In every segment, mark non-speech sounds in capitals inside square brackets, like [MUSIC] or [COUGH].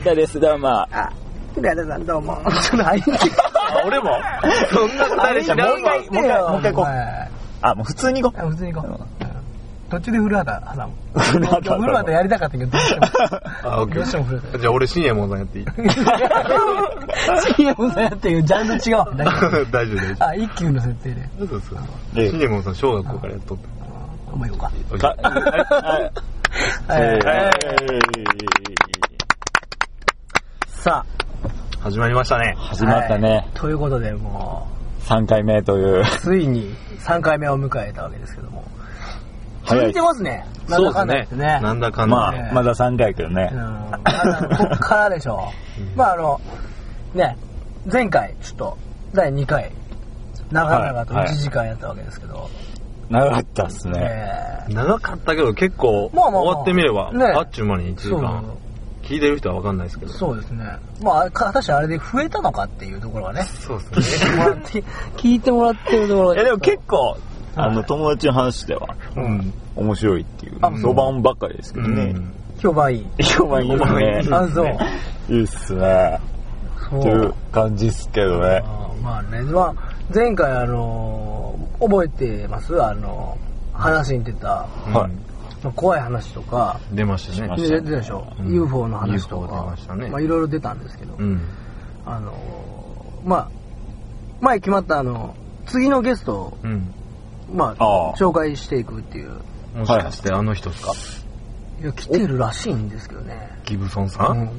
したけども。うーん、浦田です、どうも。あ、浦田さんどうも。ちょっと入って。あ俺もそんな二人知らんわ。もう一回、もう一回、もう一回行こう。う。あ、もう普通に行こあ普通に行こう。途中で古畑挟む。古畑やりたかったけど、どうしても。あ、オッケどうしても古ー。畑。じゃあ俺、深夜もんさんやっていい？CM さんやっていうジャンル違う。[LAUGHS] 大丈夫、大丈あ、一級の設定で。夫。そうそう。ええ深夜もんさん、小学校からやっとった。お前よか。はいえーはい [LAUGHS] さ始まりましたね。あ。始まったねはい。ということで、も3回目という。う、ついに3回目を迎えたわけですけども。続いてますね。なんだかんだ言ってね。なんだかんだ。まあ、まだ3回やけどねうん。。まだこっからでしょう。まああの、ね、前回、ちょっと、第2回、長々とはい1時間やったわけですけど、長かったっすね。えー長かったけど結構、まあまあまあ終わってみれば、ねあっちゅう間に1時そう間。聞いてる人は分かんないですけど。そうですね。まあ、か果たしてあれで増えたのかっていうところがね、そうですね。もらって聞いてもらってるところいやでも結構、あの、はい友達の話では、うん。面白いっていうあ、評判ばっかりですけどね。評判いい。評判いいよね。あ、そう。いいっすね。そうっていう感じっすけどね。まあね、まあ、前回あのー覚えてます？あの話に出た、うんはいまあ怖い話とか、出ましたね。出たでしょ、うん。UFO の話と UFO 出かましたね。まあいろいろ出たんですけど、うん。あのーまあ前決まったあの次のゲストをうん。まあ紹介していくっていう。もしかしてあの人ですか？いや来てるらしいんですけどね。ギブソンさうん。[LAUGHS] ん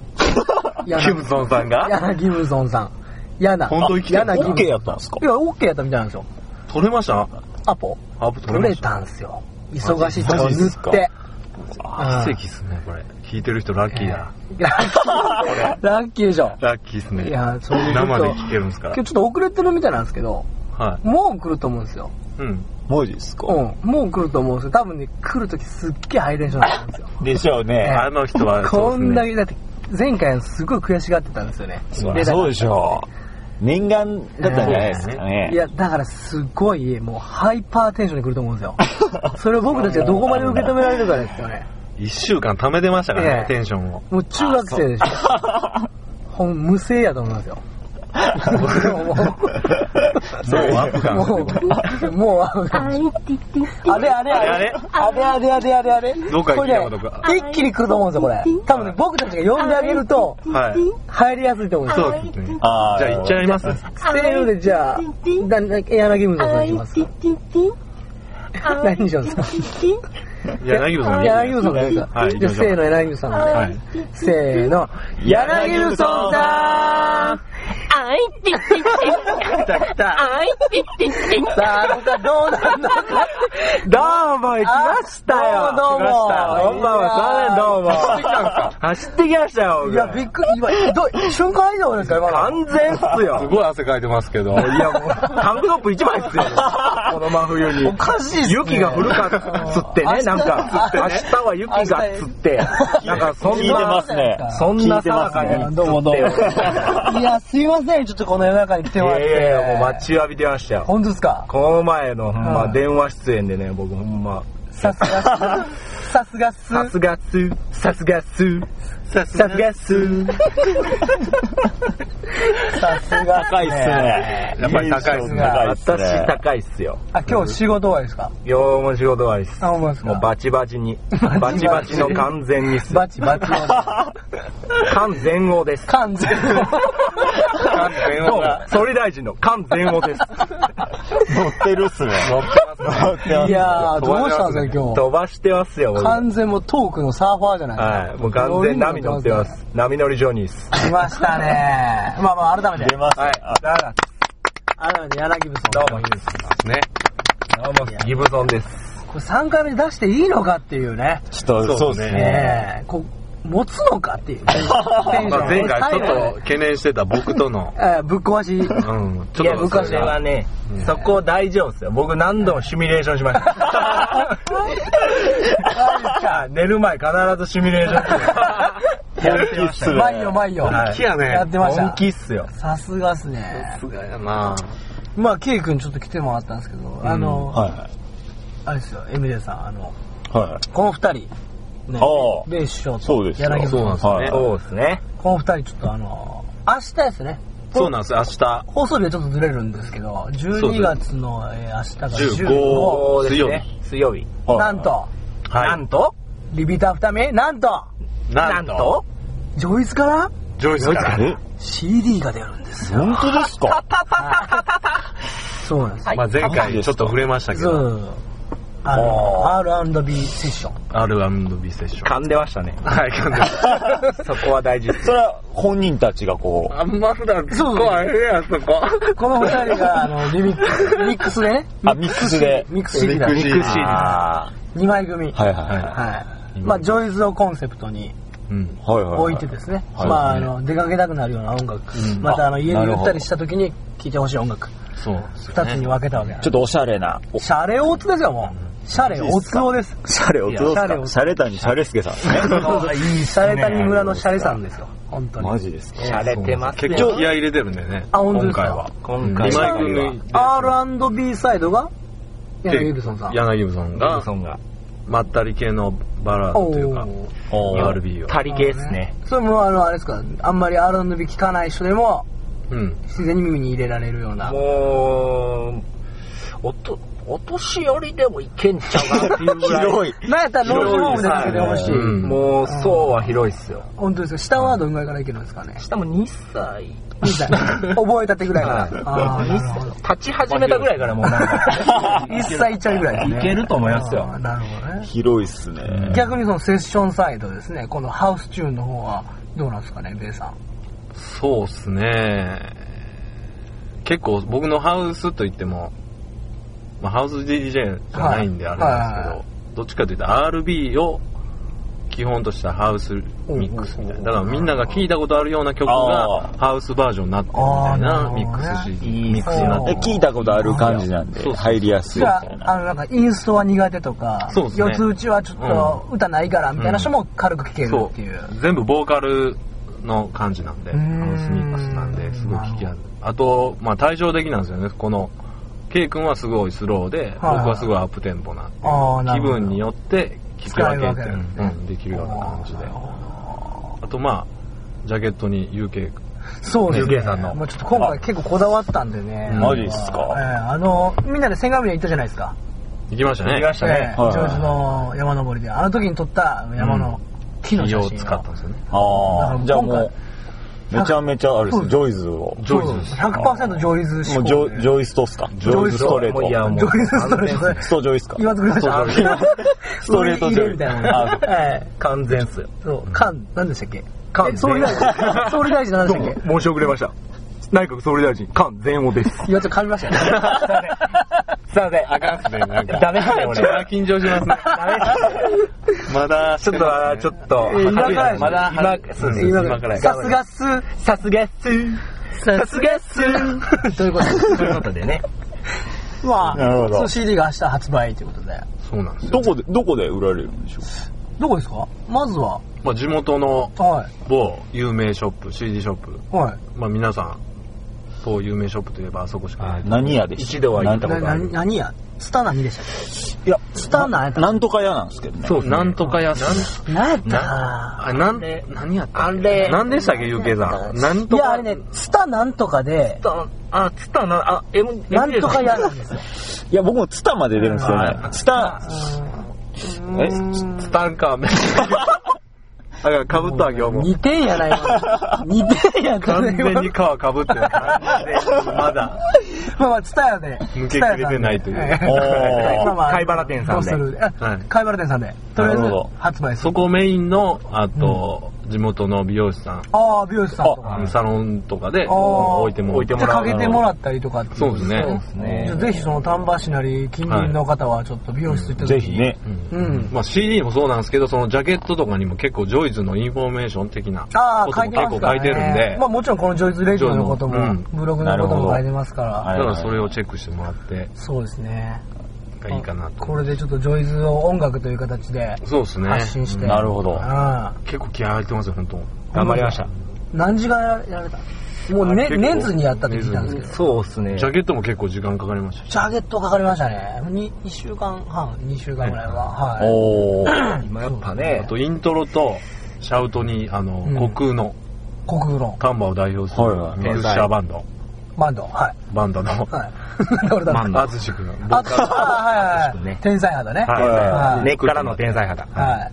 ギブソンさんが？ヤナ・ギブソンさん。ヤナ本当に来てる？ヤナ・ギブソン OK やったんすか？いや OK やったみたいなんですよ。取れました？アポ。アップ取取れたんすよ忙しいとこ塗マジっすか？ってあ奇跡っすね、これ。聞いてる人ラッキーだ。ラッキー [LAUGHS] ラッキーでしょラッキーっすね。いやそれでちょっと生で聞けるんですか？ら今日。ちょっと遅れてるみたいなんですけどはもう来ると思うんですよい。うん。文字っすか？うんもう来ると思うんですよ多分ね来るときすっげえハイテンションなんですよでしょうね。あの人は、こんだけ。けだって前回すごい悔しがってたんですよねそうでしょう。念願だったんじゃないですかね。い。やだからすごいもうハイパーテンションで来ると思うんですよ。[LAUGHS] それを僕たちがどこまで受け止められるかですよね。一週間貯めてましたからねええ、テンションを。もう中学生でしょ [LAUGHS] ほん無声やと思いますよアップ感もう、もうアップ感。あれあれあれあれ？あれあれあれあれあれどっか行きたいことか一気に来ると思うんですよ、これ。多分ね、僕たちが呼んであげると、はい。入りやすいと思うんですよ。そうですね。あーじゃあ行っちゃいますせーので、じゃあ、柳村さんいきますか。何にしようんですか柳生さん。柳村さんがいいですか？はい、じゃあ。せーの、柳村さんで。はい。せーの、柳村さんあいってってって。来た来た。あいってってって。さあ、どうなんだか。どうも、行きましたよ。どうもどうもこんばんは、さあね、どうも。走ってきたんですか走ってきましたよ、いや、びっくり、今、どう瞬間移動ですか、今の。完全っすよ。すごい汗かいてますけど。いや、もう、タンクトップ一枚っすよ。この真冬に。おかしいっすね雪が降るかっつってね、なんか、明日は雪がっつって、なんかそんな、聞いてますね。そんなさなかに聞いてますねどうもどうも。いや、すいません、ちょっとこの夜中に来てもらって。いやいや、もう待ちわびてましたよ。本当ですか？この前の、ほんま、うん電話出演でね、僕ほんま、さすがっす。さすがっす。さすがっす、さすがっす、さすがっす。さすが高いっすね。やっぱり高いっすね。高いっすね私高いっすよ。あ、今日仕事終わりですか？今日も仕事終わりっす。あ、ほんまですか？もうバチバチに。バチバチの完全にっす。バチバチの。完全王です。完全。完全王が。総理大臣の完全王です。乗ってるっすね。乗ってます。乗ってます。いやー、どうしたんですか、今日？飛ばしてますよ、僕完全もうトークのサーファーじゃないですか。はい。もう完全波乗ってます。波乗りジョニーっす。来ましたね。[LAUGHS] まあまあ、改めて。出ます。はい。改めて柳部さん。どうもいいですね。どうも、ギブソンです。これ3回目で出していいのかっていうね。ちょっと、そうですね。こう、持つのかっていう。[LAUGHS] テンションまあ前回ちょっと懸念してた僕との、え [LAUGHS] ーぶっ壊し。うん、ちいやょっとそれがねうんそこ大丈夫ですよ。僕何度もシミュレーションしました。寝る前必ずシミュレーションする。本気っすね。毎夜毎夜。はい本気やねやってました本気っすよ。さすがっすね。すがやなまあ、ケイ君ちょっと来てもらったんですけど、あの、はいあれですよ、エミレさん、あの、はい。はい。この二人ね。ああ。ベース師匠とそうですよ。柳そうなんさんですよね。はい。そうですね。この二人ちょっとあの明日ですね。そうなんですよ、明日。放送日はちょっとずれるんですけどそう12です。月の、えー明日が15 15水曜日。水曜日。なんとはい。なんとリピートアフターメなんとなんと、ジョイスからジョイスから。え CD が出るんですよ。本当ですか？そうなんです。よまあ前回ちょっと触れましたけど、あの R&B セッション。R&B セッション。噛んでましたね。はい、噛んでます [LAUGHS] そこは大事です。それは本人たちがこう、あんま普段そこはええやん、そこ。この二人があのリミックス [LAUGHS] ミックスで？ねあ、ミックスで。ミックス CD だ。ミックスあ2枚組。ーはいはいはい。はい。まあジョイズをコンセプトに。置いてですね、はいまああの出かけたくなるような音楽、うん。またあの家になるほどゆったりした時に聴いてほしい音楽。そう二つね。に分けたわけ。ちょっとおしゃれな。おシャレオツですよもうシャレオツオです。シャレおつおシャレ谷シャレスケさんですね。いいシャレ谷村のシャレさんですよ本当に。マジですか？シャレてます結構気合い入れてるんでね。あ本当ですか？今回は。今回は。R&B サイドが柳ギブソンさん柳ギブソンが、ソンが。まったり系のバラードというか、R&B を。タリ系ですね。それもあのあれですか？あんまり R&B 聴かない人でもうん。自然に耳に入れられるような。もう、おと、お年寄りでもいけんちゃうな。[LAUGHS] っていうぐらい。広い。なんやったらノーズホームでかけてほしい、うん。もう、層は広いっすよ。本当ですよ。下はどんぐらいからいけるんですかね？下も2歳。みたいな覚えたてぐらいから、ああなるほど立ち始めたぐらいからもうなんか、[LAUGHS] 一歳ちゃいぐらいですね。いけると思いますよ。なるほどね。広いっすね。逆にそのセッションサイドですね。このハウスチューンの方はどうなんですかねベイさん？そうっすね。結構僕のハウスといっても、まあ、ハウス DJ じゃないんであれですけど、はいはいはいどっちかというと RB を基本としたハウスミックスみたいな。だからみんなが聞いたことあるような曲があハウスバージョンになってるみたいなミックスいミックスになってえる。聞いたことある感じなんで入りやすいじゃあみたいな。あのなんかインストは苦手とかね四つ打ちはちょっと歌ないからみたいな人も軽く聴けるそっていう、う。全部ボーカルの感じなんで、ハウスミックスなんで、すごい聞きやすい。あと、まあ対照的なんですよね。この、K 君はすごいスローで、僕はすごいアップテンポな。ああなるほど気分によって聞き分け分けるうん、できるような感じで。あとまあ、ジャケットに UK、そうですね。UK さんのもうちょっと今回結構こだわったんでね。マジっすか？ええあの、みんなで千ヶ峰行ったじゃないですか。行きましたね。行きましたねええはいジョージの山登りで。あの時に撮った山の木の木を写真使ったんですよね。ああ、じゃあも今回う、めちゃめちゃあれですね、ジョイズを。ジョイズです。100%ジョイズも志向うジョでジョイストっすか？ジョイストストレート。いやもうジョイストレートストジョイスか今作りました。ストレートジョイ入れみたいな。あええ完全っすよ。そう、菅、何でしたっけ？菅え総理大臣。総理大臣何でしたっけ？申し遅れました。内閣総理大臣、菅全王です。[LAUGHS] 今ちょっと噛みましたよね。すいません。あかんっすね、なんか。ダメっすね俺ちょっと緊張しますね。まだ、ちょっと、ちょっと、えー今からまだ、今、そうです今今からさすがっす。さすがっす。さすがっす。ということで。ということでね。まあ、なるほどそう CD が明日発売ということで。そうなんですよ。どこで、どこで売られるんでしょどこですか？まずは、まあ地元のは某有名ショップ、CD ショップ。い。はい。まあ皆さん、某有名ショップといえばあそこしかない。何屋でした一度は行った。な、な、ことある何やツタ何でしたっいや、けツタ何やったなんとか屋なんですけどね。そう、なんとか屋。さん。何やった？かあ、なん、何やったあれ。何でしたっけ、ゆうけいさん。なんとか。いや、あれね、ツタなんとかで、あ、つったな、あ、M、なんとか屋なんですよ。いや、僕もツタまで出るんですよね。ツタ、え？スタンカーメン。[LAUGHS] だから、かぶったわ、今日も。2点やないわ。2点やった完ね。全に皮かぶってる。完全にまだ。[LAUGHS] [LAUGHS] まあまあ、ツタヤで。抜け切れてないという。[LAUGHS] 貝原店さんで。貝原店さんで。とりあえずなるほど。発売する。そこメインの、あと、地元の美容師さん、ああ、美容師さんとか。サロンとかで置いても置いてもらうじゃあかけてもらったりとかっていそうですね。そうですね。じゃあぜひその丹波市なり近隣の方はちょっと美容室行った時に。ぜひね。うん。まあ CD もそうなんですけど、そのジャケットとかにも結構 JOYZ のインフォメーション的なああ、ことも書いてますから、ね。結構書いてるんで、まあもちろんこの JOYZ radio のことも、うん。ブログのことも書いてますから。はいだからそれをチェックしてもらってそうですね。がいいかなと。これでちょっと JOYZ を音楽という形でそうですね。発信して。なるほどああ結構気合入ってますよ、本当。頑張りました。何時間やられた？もうね、寝ずにやったって聞いたんですけど。そうっすね。ジャケットも結構時間かかりましたし。ジャケットかかりましたね。2, 2週間半、2週間ぐらいは。はい。おー。今やっぱあね、とイントロとシャウトに、あの、うん虚空の国空の丹波を代表するはいはいミュージシャーバンド、バンド。はい。バンドの、はい。俺だマンダーズシ君のボあーカルはいはいはねい。天才肌ね。はいはい根っからの天才肌。は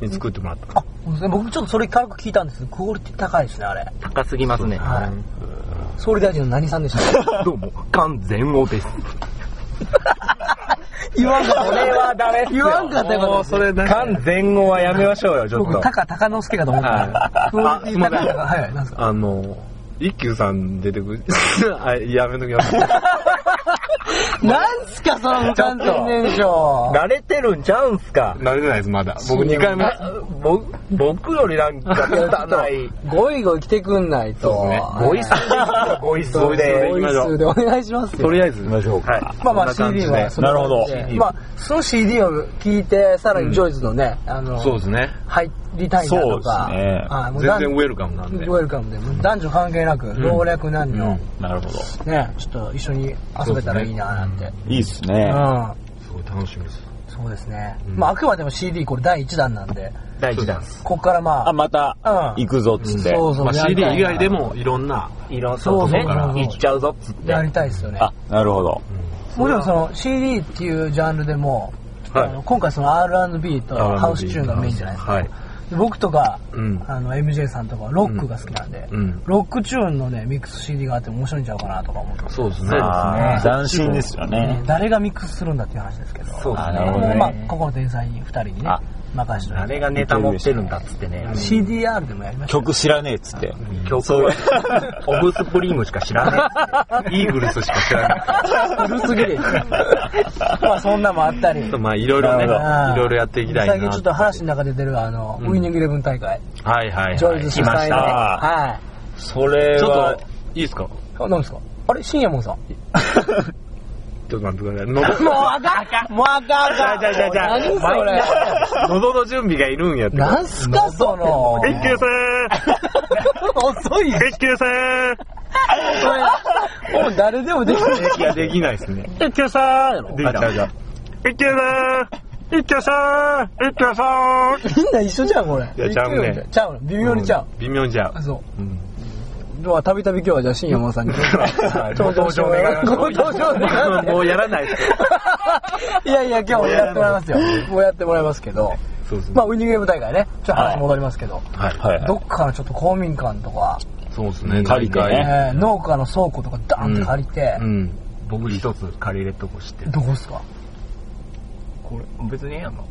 い。に作ってもらった。あ、僕ちょっとそれ軽く聞いたんですけど、クオリティ高いですね、あれ。高すぎますね。はい。総理大臣の何さんでした [LAUGHS] どうも、完全王です。[LAUGHS] 言わんかった。これはダメっすよ言わんかったよ。もうそれ完全王はやめましょうよ、ちょっ僕、と。高高之助かと思った。クオリティ高い高い。はい、なんですか？あの、一休さん出てくる。[LAUGHS] あ、やめときます。[LAUGHS] なんすか、その無完全燃焼。慣れてるんちゃうんすか？慣れてないです、まだ。僕2回目。あぼ僕よりなんか汚い。ゴイゴイ来てくんないと。そうですねボイスで、ボイスそうで。ボイスでお願いしますよ。とりあえず、行きましょうか。はい。まあまあ CD ではなるほどまあその CD を聞いてさらにジョイズのね、あのそうですね。入りたいなとか、そうですね。はいもう全然ウェルカムなんで。ウェルカムで。男女関係なく老若男女、なるほど。ねちょっと一緒に遊べたらいいななんて。いいっすう,、ね。ん。すごい楽しみです。そうですね、うん。まああくまでも CD これ第1弾なんで。第一弾です。ここからまああ、また、うん。行くぞっつって。そうそうまあ CD 以外でもいろんな、いろんなそうそう行っちゃうぞっつって。やりたいですよね。あ、なるほど。もちろんその CD っていうジャンルでも、はい。あの今回その R&B とハウスチューンがメインじゃないですか、はい。で僕とか、うん。あの MJ さんとかロックが好きなんで、うん。ロックチューンのねミックス CD があっても面白いんちゃうかなとか思ってますそうですね。斬新ですよね。誰がミックスするんだっていう話ですけど。そうですね。まあここの天才2人にね。あ任して。おいて誰がネタ持ってるんだっつってね。CDR でもやりましたよ。曲知らねえっつって。曲。そう。オブスプリームしか知らない。[LAUGHS] イーグルスしか知らない。古すぎる。まあそんなもあったり。まあいろいろね、いろいろやっていきたいな。最近ちょっと話の中で出るあの、うん。ウィニングイレブン大会。はいはいはい。ジョイズ主催の来ました。はい。それちょっはと、、いいですか？あ、何ですか？あれ深夜もんさん。[LAUGHS] ちょっと待ってください。喉もうあかんもうあかんあかんじゃあじゃあじゃあ何それ喉の準備がいるんやって。なんすかその。一休さ遅い一休さんもう誰でもできる。いや、できないですね。一休さんやろ。できた。一休さん一休さん一休さんみんな一緒じゃん、これ。いやちゃうねちゃうの。微妙にちゃう。微妙にちゃうあ、。そうんう。では、たびたび今日はじゃあ深夜もんさんに。[LAUGHS] 登場してもらいます。ご登場願いますもうやらないです。[LAUGHS] いやいや、今日もやってもらいますよ。もうやってもらいますけど。そうですね。まあ、ウィニングゲーム大会ね。ちょっと話戻りますけど。はい。はいはいどっかのちょっと公民館とか、そうですね。借りて農家の倉庫とかダーンって借りてう、ん。僕一つ借りれるとこ知ってる。どこっすか？これ、別にええやんの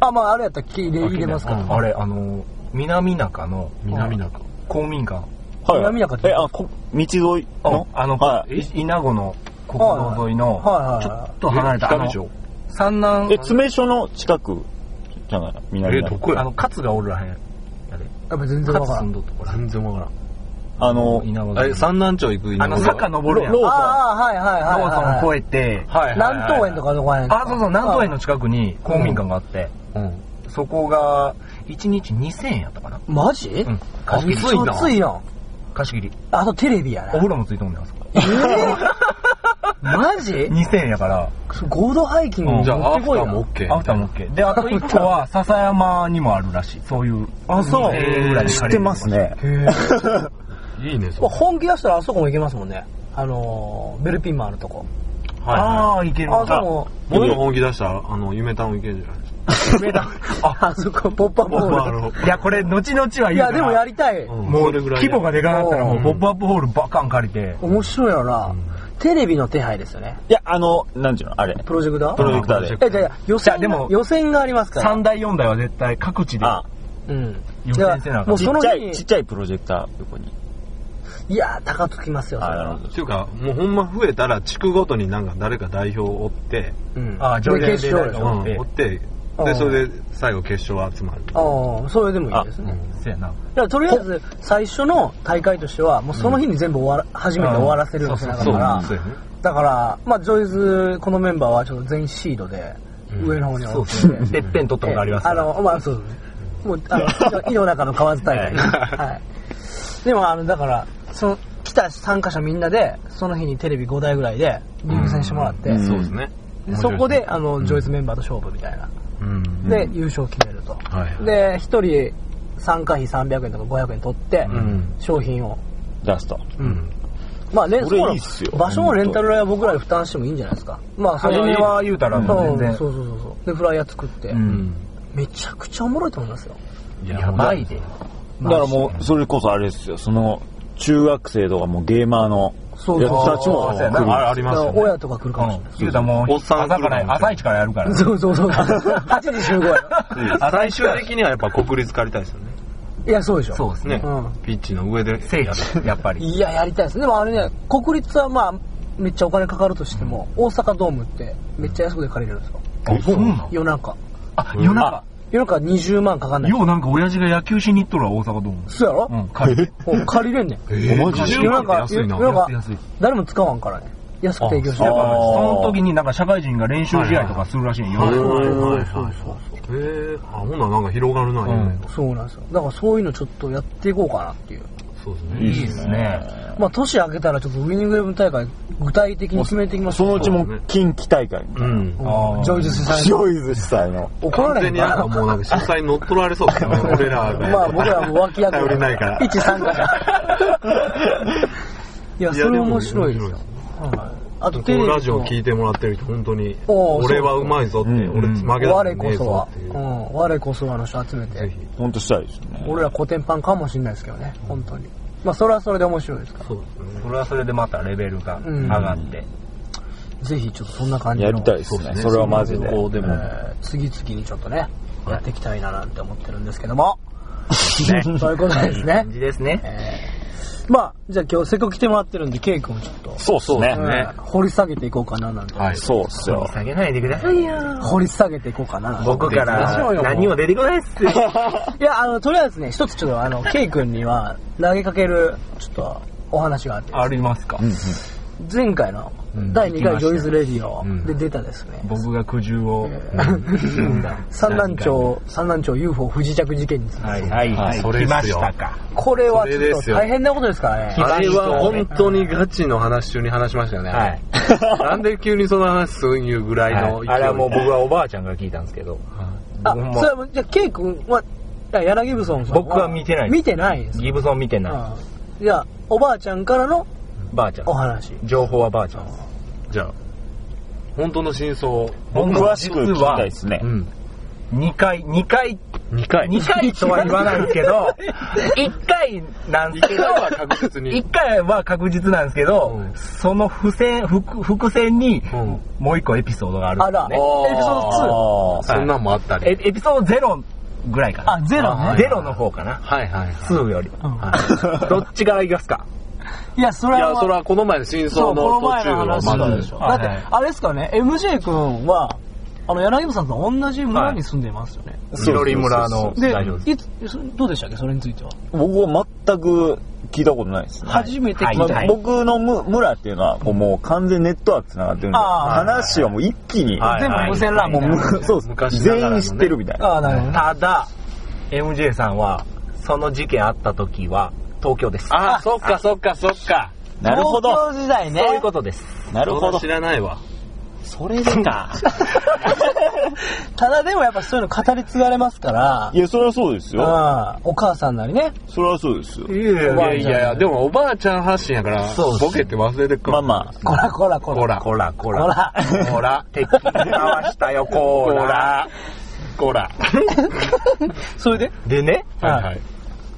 あ、まあ、あれやったら入れますから。あれ、あの、南中の南中。公民館。はい南中ってえ、あ、こ道沿いの？あの、はいい稲子の国道沿いの、はいはいはいちょっと離れた、あの三男、え、詰所の近くじゃない南え、などこや？あの、勝がおるらへん。あれ。やっぱ全然わ勝からん。住んどっとこら。全然わからん。あの、稲子あれ、三南町行くあの、坂登るやん。ロローソンああ、はいはいはいはい。ーソン越えて、はいはいはい南東園とかどこやねん。あ、そうそう、南東園の近くに公民館があって、うん。そこが、1日2000円やったかな。マジ？うん。あ貸し切り。熱いな。熱いやん。貸し切り。あとテレビやね。お風呂もついとんねん、あそこ。マジ？2000円やから、合同ハイキングうんじゃあ、アフターも OK。アフターも OK。で、あと1個は、笹山にもあるらしい。そういう。あそう2000円ぐらいで知ってます。ね。へえ。[LAUGHS] いいね、そまあ本気出したらあそこも行けますもんね。あのー、ベルピンマンのとこ。う。はいはああ、いける。あそこい。もっと本気出したら、あの、夢タウン行けるんじゃない？あ、あそこ、ポップアップホール。の。いや、これ、後々はいいいや、でもやりたい。うんもう、それぐらい規模がでかかったら、もう、うんポップアップホールバカン借りて、面白いよな。テレビの手配ですよね。いや、あの、なんていうのあれ。プロジェクター？プロジェクターでえ、じゃあ予選がじゃあでも予選がありますから。3台4台は絶対各地で。あ、うん。予選せなあかんもうその日ちっちゃい、ちっに、ちゃいプロジェクター、横に。いやー、高つきますよ、そあ、れはなるほど。っていうか、もうほんま増えたら、地区ごとになんか誰か代表を追って、うん。あ上でで決勝でしょ。うんうん、追って、うんで、それで最後決勝集まる。ああ、それでもいいですね。せやな。だからとりあえず最初の大会としてはもうその日に全部終わら、初めて終わらせるようにしながら。だからまあジョイズこのメンバーはちょっと全員シードでうん上の方にそう置いて、ですね。てっぺん取ったことありますあのまあそうですねもうあの [LAUGHS] 井の中の河津大会、はいはい、でもあのだからその、来た参加者みんなで、その日にテレビ5台ぐらいで、リーグ戦してもらって、うんそうですね。でそこで、あの、うんジョイスメンバーと勝負みたいな。うん。で、優勝決めると。はい。で、一人参加費300円とか500円取って、うん。商品を。出すと。うん。まあね、それこのいいっすよ場所のレンタル代は僕らで負担してもいいんじゃないですか。まあ、それ初めは言うたらそう全然。そうそうそうそう。で、フライヤー作って、うんめちゃくちゃおもろいと思いますよ。いやばいで。だからもう、それこそあれですよ、その、中学生とかもゲーマーのそうそうそう来るあありますよね。親とか来るかもしれない。言うたらもう、おっさん朝から、朝一からやるから。そうそうそう。[LAUGHS] 8時集合やろ。最終的にはやっぱ国立借りたいですよね。いや、そうでしょ。そうですね。うん。ピッチの上で。聖地、やっぱり。いや、やりたいです。でもあれね、国立はまあ、めっちゃお金かかるとしても、大阪ドームってめっちゃ安くで借りれるんですよ。あ、そうなの？夜中。あ、夜中。夜中20万かかんない。ようなんか親父が野球しに行っとるわ、大阪ドーム。そうやろ？うん、借りて。借りれんねん。[LAUGHS] えおマジで夜中、安いな。夜中安い。誰も使わんからね。安く提供してあるから。あその時になんか社会人が練習試合とかするらしいんよ。はいはいはいそうはい。そうへえ、あ、ほんならなんか広がるな、ん夢そうなんですよ。だからそういうのちょっとやっていこうかなっていう。そうですね。いいですね。まあ、年明けたらちょっとウィニングイレブン大会、具体的に決めていきますそのうちも近畿大会みたいな。うん。うんあージョイズ主催ジョイズ主催の。怒ら完全にれへんかなかもうなんか主催に乗っ取られそうですね。[LAUGHS] 俺らが。まあ僕らも脇役頼りないから。一参加者。いや、それ面白いですよ。はいあとこテレビラジオ聞いてもらってる人、本当に、俺はうまいぞって、うん俺負けた我こそはっていうう。ん、我こそはの人集めてぜひ。ほんとしたいですね。俺らコテンパンかもしれないですけどね、本当に。まあ、それはそれで面白いですか？ら。そうですね。それはそれでまたレベルが上がって。ぜひちょっとそんな感じの。やりたいですね。それはマジで。こうでも、えー次々にちょっとね、やっていきたいななんて思ってるんですけども。[LAUGHS] ね、[LAUGHS] そういうことですね感。じですね。えーまあ、じゃあ今日せっかく来てもらってるんで、ケイ君をちょっと、そうっすね。ねうん掘り下げていこうかななんて。はい。そうっすよ。下げないでくださいよ。[LAUGHS] 掘り下げていこうかな。僕から何も出てこないっすよ。いや、あの、とりあえずね、一つちょっと、あの、ケイ君には投げかける、ちょっと、お話があって、ありますか？うんうん前回のうん第2回 JOYZ radio うんで出たですね、僕が苦渋を。[LAUGHS] 三南町、三南町 UFO 不時着事件について、はいはいはい。それましたか。これはちょっと大変なことですからね。あれは本当にガチの話中に話しましたよね。はい。[LAUGHS] なんで急にその話するんいうぐらいの。あれはもう僕はおばあちゃんから聞いたんですけど。あそれは、じゃあ、ケイ君は、柳ブソンさん僕は見てない見てないんですギブソン見てない。うんじゃあ、おばあちゃんからのばあちゃんお。話。情報はばあちゃん。じゃあ、本当の真相を。僕も詳しく聞きたいですねう。ん。2回、2回、2回。2回とは言わないですけど、[LAUGHS] 1回なんですけど、一回は確実に1回は確実なんですけど、うんその付箋、伏伏線にうん。もう1個エピソードがあるんあら、ですね。エピソード2。あそんなんもあったり。えエピソード0ぐらいかな。あ、ゼロね。ゼロの方かな。はいはいはい。2より。うん [LAUGHS] どっちからいきますか？いや、それは。いや、それはこの前の真相の途中前の話でしょ。だってあれですからね、MJ 君は、あの、柳部さんと同じ村に住んでますよね。緑村ので大丈夫で、いつ、そどうでしたっけ？それについては。僕は全く聞いたことないですね。初めて聞いた。まあ僕のむ村っていうのはもう完全にネットワーク繋がってるんで、話はもう一気に、はい全部無線みたいな。そうです昔全員知ってるみたいな。ああ、なるほどね。ただ、MJ さんは、その事件あった時は、東京です。あ、そっかそっかそっか。なるほど。東京時代ね。そういうことです。なるほど知。らないわ。それでか。[LAUGHS] ただでもやっぱそういうの語り継がれますからい、や、それはそうですよ。ああお母さんなりね。それはそうですよ。いやいやいや、でもおばあちゃん発信やから、そうそうボケって忘れてくる。まあまこらこらこら。こら。こら、ここら。ら。こら、敵に回したよ、こら。こら。[LAUGHS] それで？でね、はいはい。あ。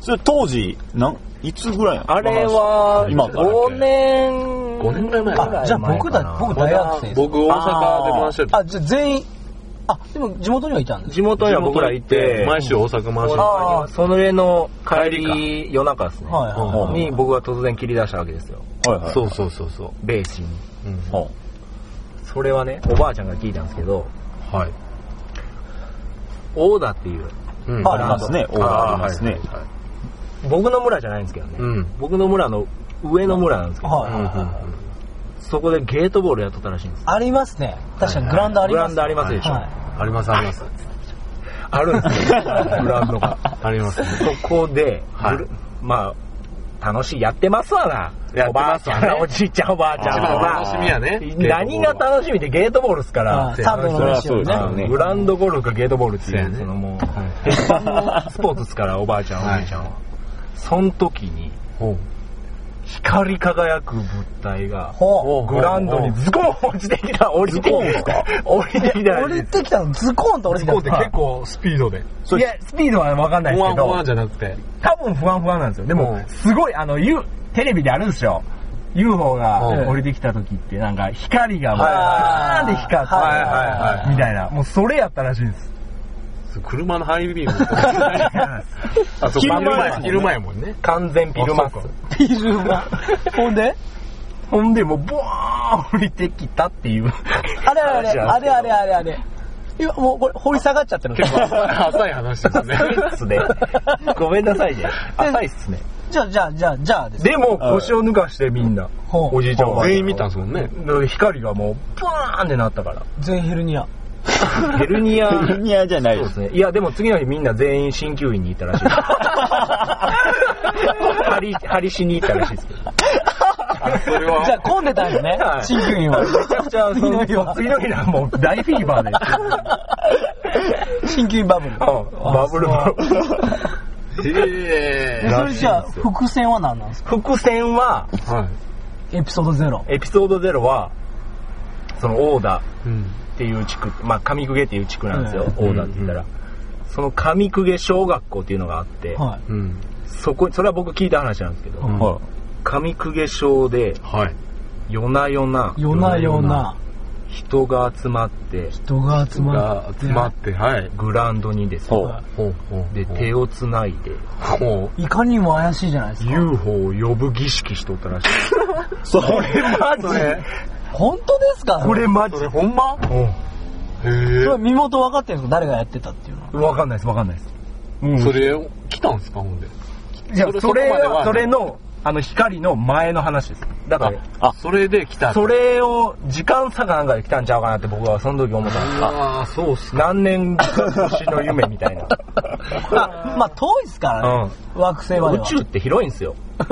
それ当時、なん、いつぐらいあれは、今から5年、5年ぐらい前あ、じゃあ僕だ、僕大学生です。僕大阪で回してた。あ、じゃあ全員、あ、でも地元にはいたんです地元には僕ら行って、毎週大阪回してた。ああ、それの帰り、夜中ですね。はいはいはいに僕が突然切り出したわけですよ。はいはい。そうそうそうそう。ベースに。うんはそれはね、おばあちゃんが聞いたんですけど、はい。大田っていう、うんあありますね。オーダーありますね。僕の村じゃないんですけどね、うん。僕の村の上の村なんですけど、はいはいはい。そこでゲートボールやっとったらしいんです。ありますね。確かにグラウンドあります。グラウンドありますでしょ。はいありますあります。あるんですよ、グラウンドが。ありますね。そこで、はいまあ、楽しい、やってますわな。やってますわねおばあちゃんおじいちゃん、おばあちゃんは楽しみやね何が楽しみってゲートボールっすから。あサードの練習をそりゃそうですね。よねグランドゴルフかゲートボールっていう、そうやねそのもう、鉄板のスポーツっすから、おばあちゃん、おじいちゃんは。その時に、光り輝く物体が。グラウンドにズコーン落ちてきた、降りてきた。降りてきたら降りてきたの？ズコーンと降りてきたの？ズコーンって結構スピードで。そいや、スピードはわかんないですけどふわんふわ、じゃなくて。多分ふわんふわなんですよ。でもう、んすごい、あの、テレビであるんですよ。UFO がうん降りてきた時って、なんか光がもう、ーンって光って、みたいな。もうそれやったらしいんです。車のハイビーム。[LAUGHS] あ、そう、昼間や昼間やもんね。完全ピルマ。ビールが。[LAUGHS] ほんで？ほんで、もう、ボワーン降りてきたっていう。あれあれあれ、あれあれあれあれ。今もうこれ掘り下がっちゃってる結構か浅い話ですね。[LAUGHS] っすね。ごめんなさいね。浅いっすね。じゃあ、じゃあ、じゃあ、じゃあですね。でも、腰を抜かしてみんな、おじいちゃんは。全員見たんですもんね。で光がもう、ブワーンってなったから。全ヘルニア。[LAUGHS] ヘルニア。ヘルニアじゃないで。そうですすね。いや、でも次の日みんな全員鍼灸院に行ったらしいです。[LAUGHS] 針、針しに行ったらしいですけど。それはじゃあ、混んでたんですねはい。新旧院は。めちゃくちゃ、次の日は次の日はもう大フィーバーで。新旧院バブル。うんバブルバブル。へえそれじゃあ、伏線は何なんですか？伏線は、え。はい。エピソードゼロ。エピソード0は、そのオーダうん。っていう地区、まあ上公家っていう地区なんですよ、うんオーダーって言ったら。その上公家小学校っていうのがあって、はうん。そこ、それは僕聞いた話なんですけど、うんは上公家小ではい。夜な夜な、い。夜な夜な人が集まって、人が集まがって。集まって、はい。グラウンドにですね。で、手をつないで、ほいかにも怪しいじゃないですか。UFO を呼ぶ儀式しとったらしい。[LAUGHS] それマジで本当ですか？これマジ？それほんま？うへそれ身元分かってるんですか？誰がやってたっていうのは。ん。わかんないです、わかんないです。うんそれ、来たんすか？ほんで。いや、それそれの、あの、光の前の話です。だから、あ、それで来た。それを、時間差かなんかで来たんちゃうかなって僕はその時思ったんですああ、そうっすか。何年か越しの夢みたいな。[LAUGHS] まあ、まあ遠いですからね。惑星までは。宇宙って広いんですよ。[LAUGHS]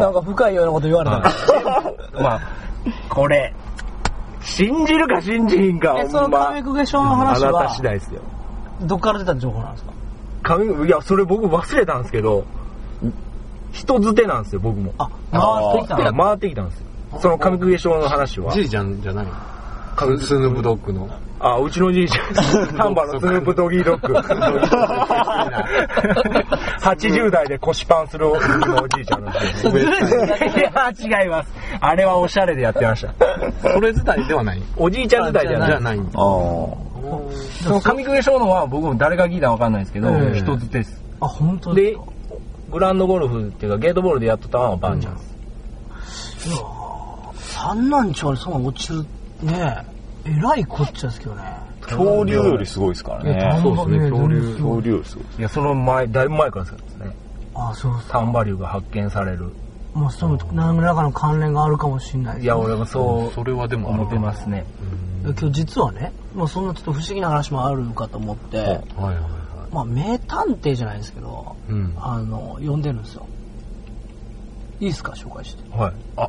なんか深いようなこと言われたんです [LAUGHS] まあ、これ、信じるか信じひんか、え、そのほんま亀公家賞の話あなたは次、第ですよ。どっから出た情報なんですか？神いや、それ僕忘れたんですけど、人づてなんですよ、僕も。あ、回ってきた回ってきたんですよ。その神公家賞の話は。じいちゃんじゃないススヌープドッグの。あ、うちのじいちゃん、[LAUGHS] 丹波のスヌープドギードッグ。[LAUGHS] 80代で腰パンするおじいちゃんなんですよ。いや、違います。あれはおしゃれでやってました。それ自体ではない。おじいちゃん自体じゃない。じゃない。ああ。その神公家賞のは僕も誰が聞いたかわかんないですけど、ええ人づてです。あ、本当でで、グランドゴルフっていうかゲートボールでやっとったのはバンちゃんです。す三男町にそんな落ちるねえらいこっちゃですけどね恐竜よりすごいですからね。そうですね恐竜恐竜よりすごい。いや、その前、だいぶ前からですからね。あそうそう丹波竜が発見される。まあその何らかの関連があるかもしれないですいや、俺もそうそれはでも思ってますね。今日実はね、まあ、そんなちょっと不思議な話もあるかと思って、はいはいはい。まあ名探偵じゃないですけどうん。あの呼んでるんですよいいですか？紹介してはい。あ、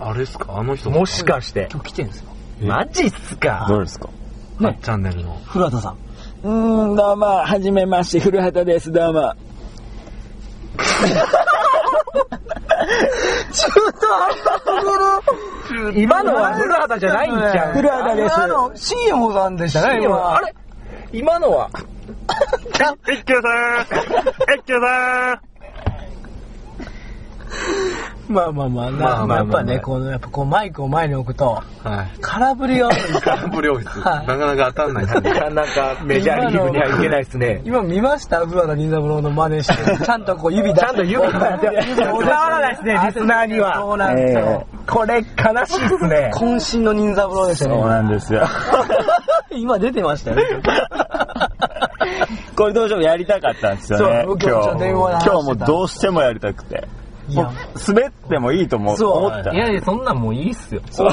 あれっすか？あの人もしかして。今日来てるんですよマジっすか？どれですか？ね、チャンネルの。古畑さん。うーん、どうも、はじめまして、古畑です、どうも。今のは古畑じゃないんじゃん。古畑です。あの CM さんでしたね今。あれ？今のは？[LAUGHS] 一休さん。一休さまあ [LAUGHS] まあまあ、まあまあまあやっぱね、この、やっぱこうマイクを前に置くと、んはい。空振りが多いですカンプ領室。はいなかなか当たんないですね。[LAUGHS] なんかメジャーリーグにはいけないですね。今見ました？古畑任三郎の真似して、[LAUGHS] ちゃんとこう指出ちゃんと指出して伝わらないですねリスナーにはそうなんですよ。これ悲しいっすね。渾身の任三郎でしたね。そうなんですよ。今出てましたよね。これどうしてもやりたかったんですよね。そう今日今日もどうしてもやりたくて。滑ってもいいと思うそう思ったい。やいや、そんなんもういいっすよ。オ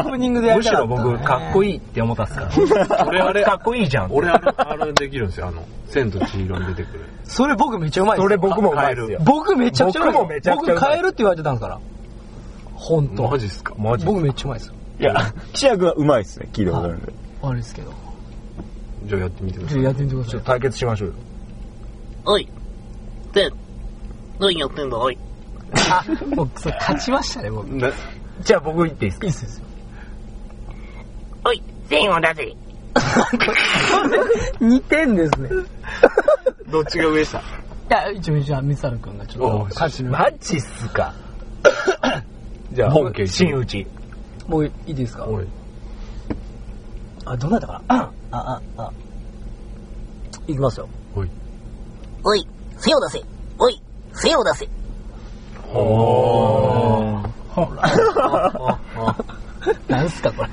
ープニングでやむしろ僕、かっこいいって思ったっすから。[LAUGHS] 俺あれ、かっこいいじゃん。俺あれ、あれできるんですよ、あの、千と千尋に出てくる。それ僕めっちゃうまいですそれ僕もうまいですよ。僕めちゃくちゃうまい僕もめちゃくちゃうまい僕変えるって言われてたんですから。本当マジっすか？マジ僕めっちゃうまいですよ。いや、[LAUGHS] 岸谷君はうまいっすね、聞いたことあるんで。悪いですけど。じゃあやってみてください。ちょっとやってみてください。対決しましょうよ。おい。で、何やってんだ？おい。[LAUGHS] あ、もうそれ勝ちましたね、僕。いいなじゃあ僕言っていいですか？っすよ。おい、線を出せ。[LAUGHS] 2点ですね。どっちが上した？いや、一応じゃあ、ミサル君がちょっと勝ちの。マジっすか。[COUGHS] じゃあ、本家真打ち。もういいですか？おい。あ、どうなったかな？あ、あ、あ、あ。いきますよ。おい。おい、背を出せ。おい、背を出せ。[LAUGHS] なんすか、こ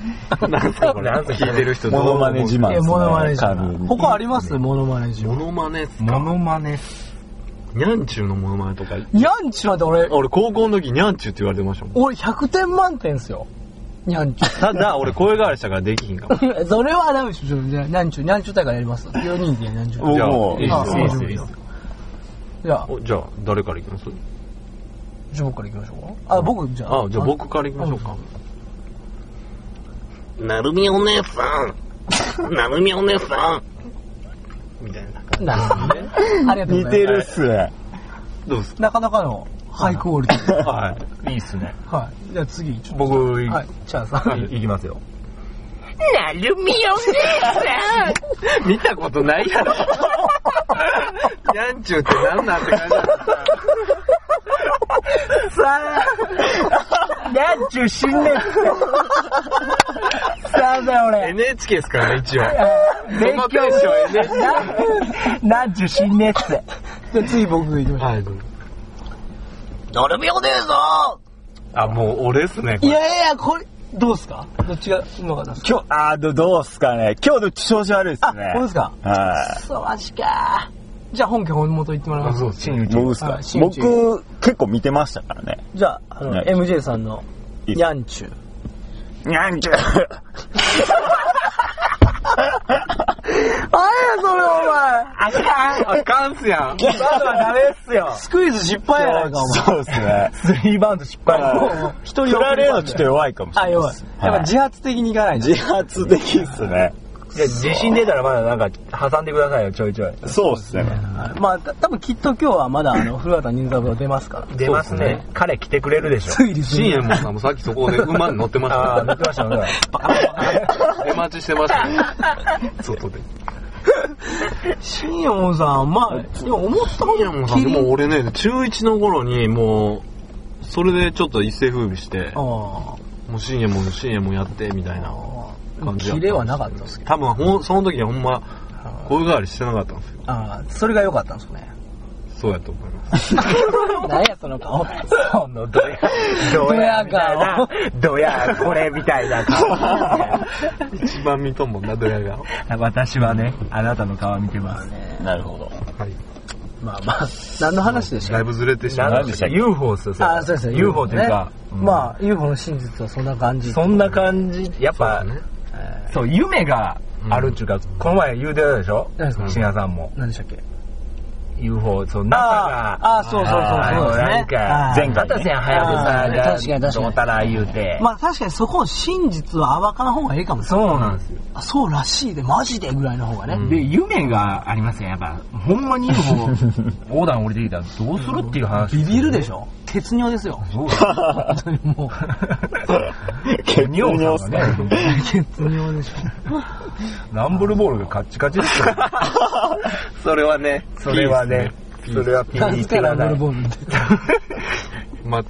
れ。なんすかこれ。なんすか聞いてる人モノマネ自慢。モノマネ自慢。他あります？モノマネ自慢。モノマネっすモかノマネ。ニャンチューのモノマネとか。ニャンチュなんて俺、俺高校の時ニャンチューって言われてましたもん。俺100点満点っすよ。ニャンチュ。ただ、俺声変わりしたからできひんかも。[LAUGHS] それはダメでしょ。じゃあ、ニャンチュ、ニャンチュ大会やります。4人でニャンチュ大会。じゃあいいっあすよじゃあ、誰からいきます？じゃあ僕から行きましょうか。あ、僕、じゃあ。あ、じゃあ僕からいきましょうか。なるみお姉さん。なるみお姉さん。みたいな。なんでありがとうございます。似てるっすね。どうですなかなかのハイクオリティ。かはい。いいっすね。はい。じゃあ次、ちょっと。僕、はい。チャーさん。いいきますよ。なるみお姉さん。見たことないやろ。[LAUGHS] ニャンチューって何なんって感じだった。さあ、ニャンチュ死んねえって。さあだよ俺。NHK ですからね、一応。勉そのテンション NHK な、なんちゅう死んねえって。じゃあ次僕が行きましょはい、どうぞなるみお姉さあ、もう俺っすね、う。これ。いやいや、これ、どうっすかどっちがうまかったですか今日、あー、どどうっすかね。今日の調子悪いっすあ、ね。これですかはそう、マジか。じゃあ本家本元行ってもらいます。そうっすね。い。僕っすか？はい新内僕、結構見てましたからね。じゃあ、あの、はい MJ さんの、いいニャンチュ。にゃんちゅあやそれお前あかん。あかんっすやん。まだダメっすよ。スクイズ失敗やないか、お前。そうっすね。スリーバウンド失敗。はい一人振られるのちょっと弱いかもしれあ、弱いないです。。やっぱ自発的にいかないと。自発的っすね。いや自信出たらまだなんか挟んでくださいよ、ちょいちょい。そうっすね。まあ、た多分きっと今日はまだ、あの、古畑任三郎出ますから。出ますそうですね。彼来てくれるでしょ。推理する。新右衛門さんもさっきそこで馬に乗ってました [LAUGHS] ああ、乗ってました、乗ってました。[LAUGHS] 出待ちしてましたね。外で。新右衛門さん、まあ、でも思ったほ新右衛門さん、でも俺ね、中1の頃にもう、それでちょっと一世風靡して、あもう新右衛門の新右衛門やって、みたいなあ。感じやったんですキレはなかったんですけど。多分ほん、その時はほんま、声変わりしてなかったんですよ。ああ、それが良かったんですね。そうやと思います。[LAUGHS] 何やその顔。そ [LAUGHS] のドヤ、ドヤみたいな、ドヤ、これみたいな顔。[LAUGHS] 一番見とんもんな、ドヤが。私はね、あなたの顔見てます。なるほど。はい。まあまあ、何の話でした？だいぶずれてしまいました ?UFO っすよ、あ、そうですよ。UFO っていうか、うんまあ、UFO の真実はそんな感じ。そんな感じ、やっぱ、そう夢があるっていうか、この前言うてたでしょ？何ですか？深夜さんも。ー何でしたっけ？UFO、そう、NASA が、あーあー、そうそうそうそうですね。なんか前回ね私ははやぶさあー確かにがにどうたら言うて。まあ確かにそこを真実は暴かん方がいいかもしれない。そうなんですよ。あそうらしいで、マジでぐらいの方がね。うんで、夢がありますよ、やっぱ。ほんまに UFO 横断降りてきたらどうするっていう話。ビビるでしょ血尿ですよ。そう本当にもう。[LAUGHS] 血尿っすね。血尿でしょ。ランブルボールがカッチカチですよ。[LAUGHS] それはね、それはね、それはピー何ですかランブルボーールって。[LAUGHS] まあ、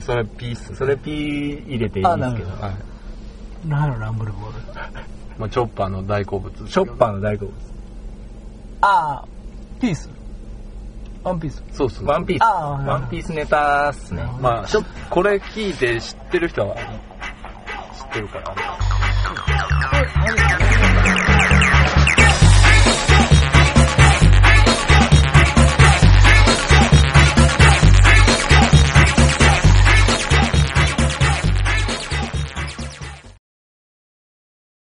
それはピース。それピー入れていいあんですけど。はい。何やろ、ランブルボール？まあ、チョッパーの大好物。ショッパーの大好物。ああ、ピース。ワンピース。そうっすね。ワンピース。ワンピースネタっすね。まあ、ちょこれ聞いて知ってる人は、知ってるから、あれ